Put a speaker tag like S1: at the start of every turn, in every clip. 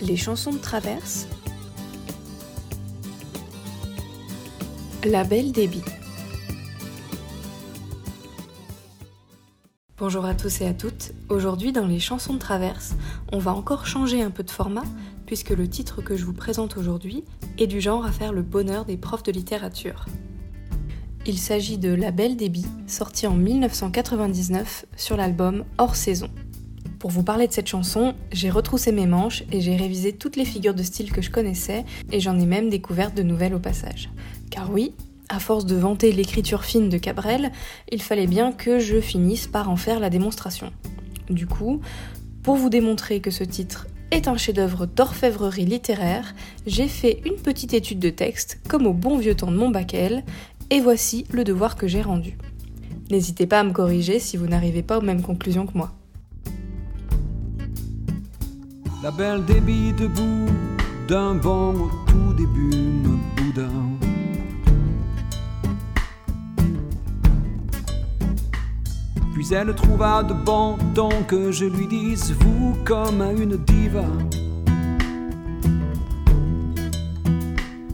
S1: Les chansons de traverse. La belle débit. Bonjour à tous et à toutes. Aujourd'hui, dans les chansons de traverse, on va encore changer un peu de format, puisque le titre que je vous présente aujourd'hui est du genre à faire le bonheur des profs de littérature. Il s'agit de La Belle Débit, sorti en 1999 sur l'album Hors Saison. Pour vous parler de cette chanson, j'ai retroussé mes manches et j'ai révisé toutes les figures de style que je connaissais et j'en ai même découvert de nouvelles au passage. Car oui, à force de vanter l'écriture fine de Cabrel, il fallait bien que je finisse par en faire la démonstration. Du coup, pour vous démontrer que ce titre est un chef-d'œuvre d'orfèvrerie littéraire, j'ai fait une petite étude de texte, comme au bon vieux temps de mon bac et voici le devoir que j'ai rendu. N'hésitez pas à me corriger si vous n'arrivez pas aux mêmes conclusions que moi.
S2: La belle débit debout d'un banc au tout début me boudin. Puis elle trouva de bon ton que je lui dise vous comme à une diva.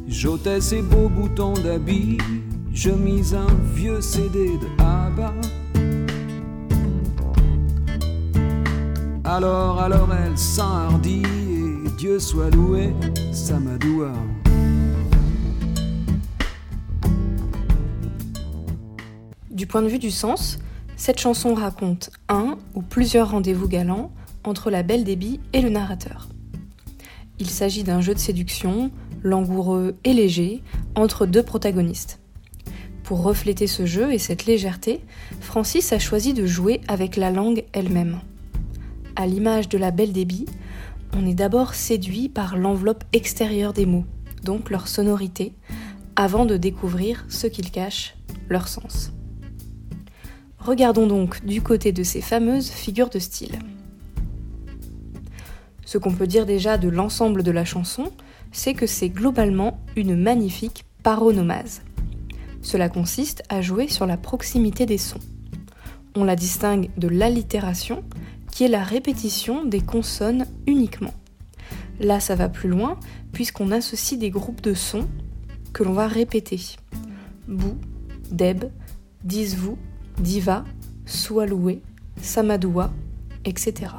S2: J'ôtais ses beaux boutons d'habit, je mis un vieux CD de ABBA. Alors, alors elle s'enhardit et Dieu soit loué, Samadoua.
S1: Du point de vue du sens, cette chanson raconte un ou plusieurs rendez-vous galants entre la belle débit et le narrateur. Il s'agit d'un jeu de séduction, langoureux et léger, entre deux protagonistes. Pour refléter ce jeu et cette légèreté, Francis a choisi de jouer avec la langue elle-même à l'image de la belle débit, on est d'abord séduit par l'enveloppe extérieure des mots, donc leur sonorité, avant de découvrir ce qu'ils cachent, leur sens. Regardons donc du côté de ces fameuses figures de style. Ce qu'on peut dire déjà de l'ensemble de la chanson, c'est que c'est globalement une magnifique paronomase. Cela consiste à jouer sur la proximité des sons. On la distingue de l'allitération, qui est la répétition des consonnes uniquement. Là, ça va plus loin, puisqu'on associe des groupes de sons que l'on va répéter. Bou, Deb, Dis-vous, Diva, Soualoué, Samadoua, etc.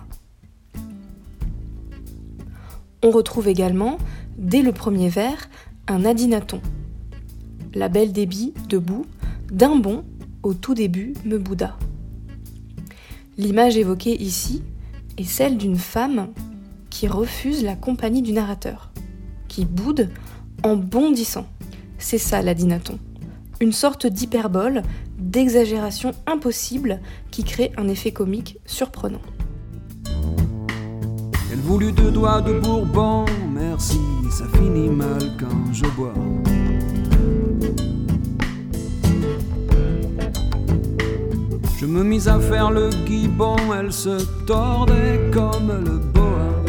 S1: On retrouve également, dès le premier vers, un adinaton. La belle débit, debout, d'un bond, au tout début, me bouda. L'image évoquée ici est celle d'une femme qui refuse la compagnie du narrateur, qui boude en bondissant. C'est ça la dinaton. Une sorte d'hyperbole, d'exagération impossible qui crée un effet comique surprenant.
S2: Elle voulut deux doigts de Bourbon, merci, ça finit mal quand je bois. Je me mis à faire le guibon, elle se tordait comme le boa.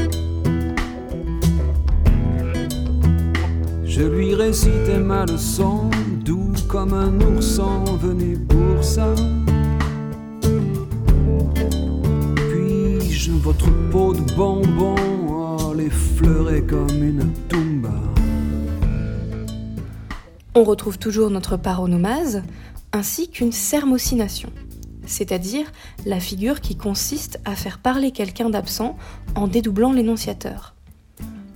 S2: Je lui récitais ma leçon, doux comme un ourson, venez pour ça. Puis-je votre peau de bonbon, oh, l'effleurer comme une tumba.
S1: On retrouve toujours notre paronomase ainsi qu'une sermocination c'est-à-dire la figure qui consiste à faire parler quelqu'un d'absent en dédoublant l'énonciateur.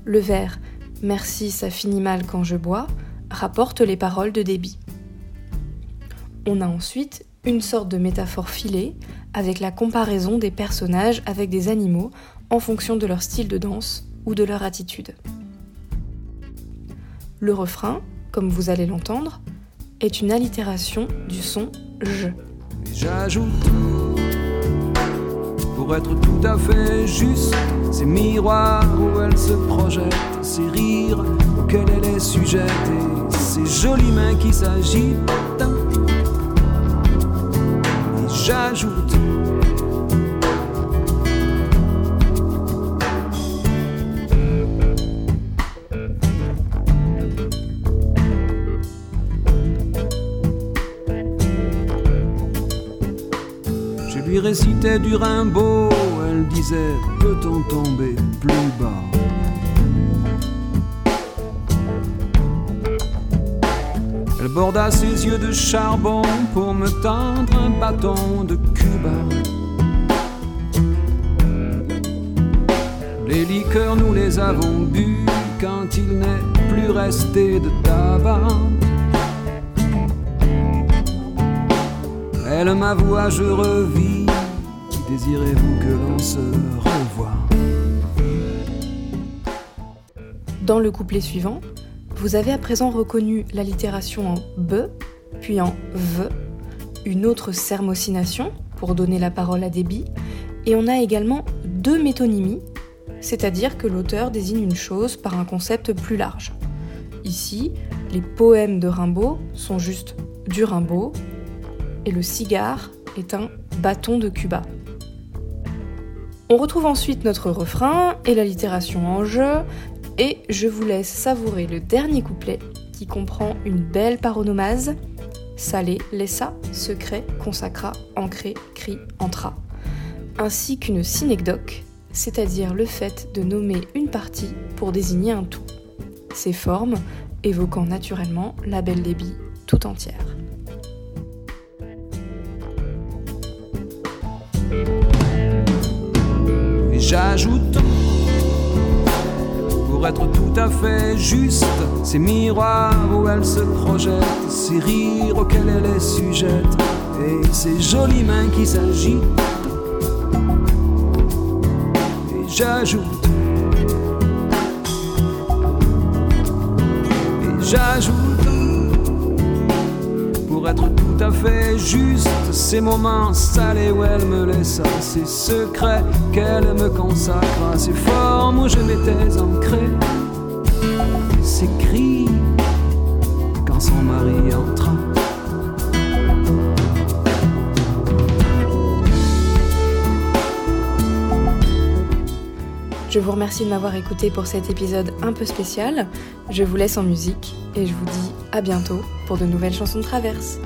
S1: Le vers Merci, ça finit mal quand je bois rapporte les paroles de débit. On a ensuite une sorte de métaphore filée avec la comparaison des personnages avec des animaux en fonction de leur style de danse ou de leur attitude. Le refrain, comme vous allez l'entendre, est une allitération du son je.
S2: J'ajoute, pour être tout à fait juste, ces miroirs où elle se projette, ces rires auxquels elle est sujette, et ces jolies mains qui s'agitent. Et j'ajoute, puis récitait du Rimbaud. Elle disait Peut-on tomber plus bas Elle borda ses yeux de charbon pour me tendre un bâton de Cuba. Les liqueurs, nous les avons bu quand il n'est plus resté de tabac. Elle m'avoua, je revis Désirez-vous que l'on se
S1: Dans le couplet suivant, vous avez à présent reconnu l'allitération en B, puis en V, une autre sermocination pour donner la parole à débit, et on a également deux métonymies, c'est-à-dire que l'auteur désigne une chose par un concept plus large. Ici, les poèmes de Rimbaud sont juste du Rimbaud, et le cigare est un bâton de Cuba. On retrouve ensuite notre refrain et l'allitération en jeu, et je vous laisse savourer le dernier couplet qui comprend une belle paronomase salé, laissa, secret, consacra, ancré, cri, entra, ainsi qu'une synecdoque, c'est-à-dire le fait de nommer une partie pour désigner un tout. Ces formes évoquant naturellement la belle débit tout entière.
S2: J'ajoute. Pour être tout à fait juste ces miroirs où elle se projette, ces rires auxquels elle est sujette et ces jolies mains qui s'agitent. Et j'ajoute. Et j'ajoute être tout à fait juste. Ces moments salés où elle me laissa ces secrets qu'elle me consacra ces formes où je m'étais ancré. Ces cris
S1: vous remercie de m'avoir écouté pour cet épisode un peu spécial. Je vous laisse en musique et je vous dis à bientôt pour de nouvelles chansons de traverse.